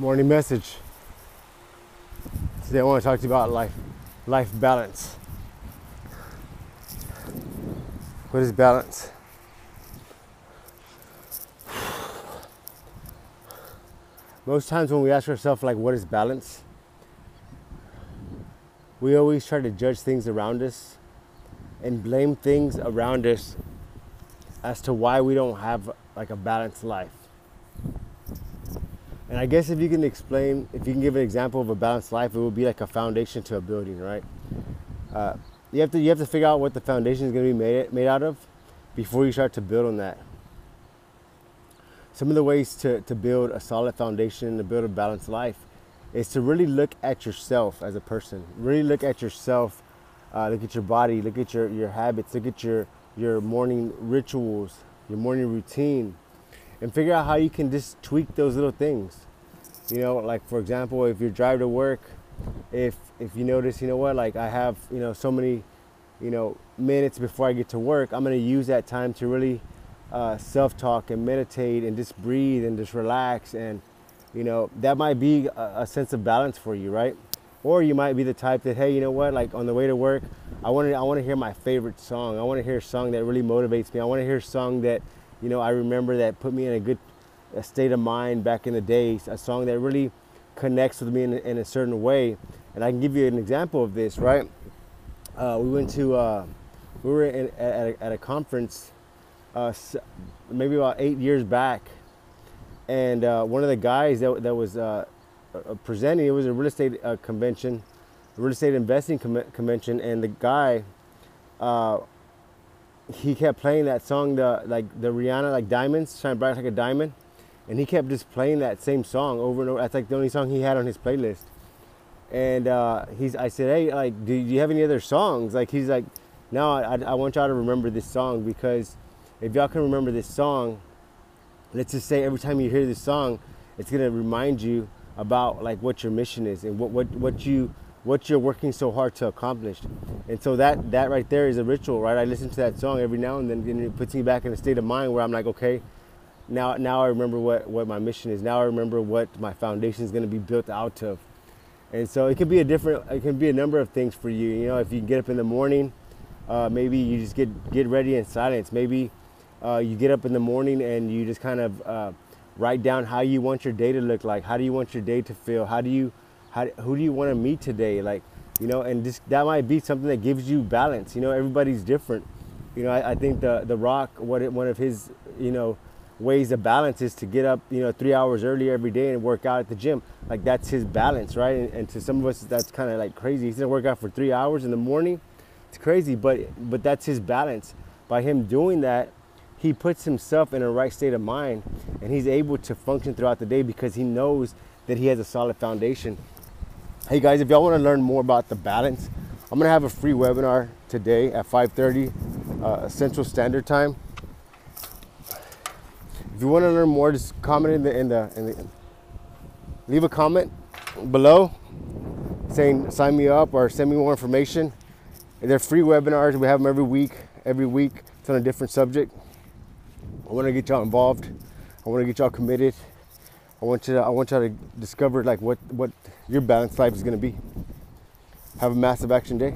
morning message. Today I want to talk to you about life, life balance. What is balance? Most times when we ask ourselves like what is balance, we always try to judge things around us and blame things around us as to why we don't have like a balanced life. And I guess if you can explain, if you can give an example of a balanced life, it would be like a foundation to a building, right? Uh, you have to you have to figure out what the foundation is going to be made made out of before you start to build on that. Some of the ways to, to build a solid foundation, to build a balanced life, is to really look at yourself as a person. Really look at yourself, uh, look at your body, look at your, your habits, look at your, your morning rituals, your morning routine, and figure out how you can just tweak those little things. You know, like for example, if you're drive to work, if if you notice, you know what, like I have, you know, so many, you know, minutes before I get to work, I'm gonna use that time to really uh, self-talk and meditate and just breathe and just relax and you know that might be a, a, sense of balance for you right? Or you might be the type that hey you know what like on the way to work i want to i want to hear my favorite song. I want to hear a song that really motivates me. I want to hear a song that you know i remember that put me in a good a state of mind back in the days a song that really connects with me in, in a certain way. And i can give you an example of this right? Uh, we went to uh, we were in, at, a, at a conference uh, maybe about eight years back, and uh, one of the guys that, that was uh, uh presenting, it was a real estate convention, real estate investing com- convention, and the guy, he kept playing that song, the like the Rihanna, like Diamonds, shine bright like a diamond, and he kept just playing that same song over and over. That's like the only song he had on his playlist. And uh, he's, I said, hey, like, do you have any other songs? Like, he's like, no, I, I want y'all to remember this song because if y'all can remember this song, let's just say every time you hear this song, it's gonna remind you about like what your mission is and what what what you what you're working so hard to accomplish. And so that that right there is a ritual, right? I listen to that song every now and then, and it puts me back in a state of mind where I'm like, okay, now now I remember what what my mission is. Now I remember what my foundation is going to be built out of. And so it can be a different, it can be a number of things for you. You know, if you get up in the morning, uh, maybe you just get get ready in silence. Maybe uh, you get up in the morning and you just kind of uh, write down how you want your day to look like. How do you want your day to feel? How do you, how, who do you want to meet today? Like, you know, and just that might be something that gives you balance. You know, everybody's different. You know, I, I think the the Rock, what it, one of his, you know, ways of balance is to get up, you know, three hours early every day and work out at the gym. Like that's his balance, right? And, and to some of us, that's kind of like crazy. He's gonna work out for three hours in the morning. It's crazy, but but that's his balance. By him doing that, he puts himself in a right state of mind and he's able to function throughout the day because he knows that he has a solid foundation. Hey guys, if y'all want to learn more about the balance, I'm gonna have a free webinar today at 5:30 uh, Central Standard Time. If you want to learn more, just comment in the, in the in the leave a comment below saying sign me up or send me more information. They're free webinars. We have them every week. Every week, it's on a different subject. I want to get y'all involved. I want to get y'all committed. I want you to, I want y'all to discover like what what your balanced life is going to be. Have a massive action day.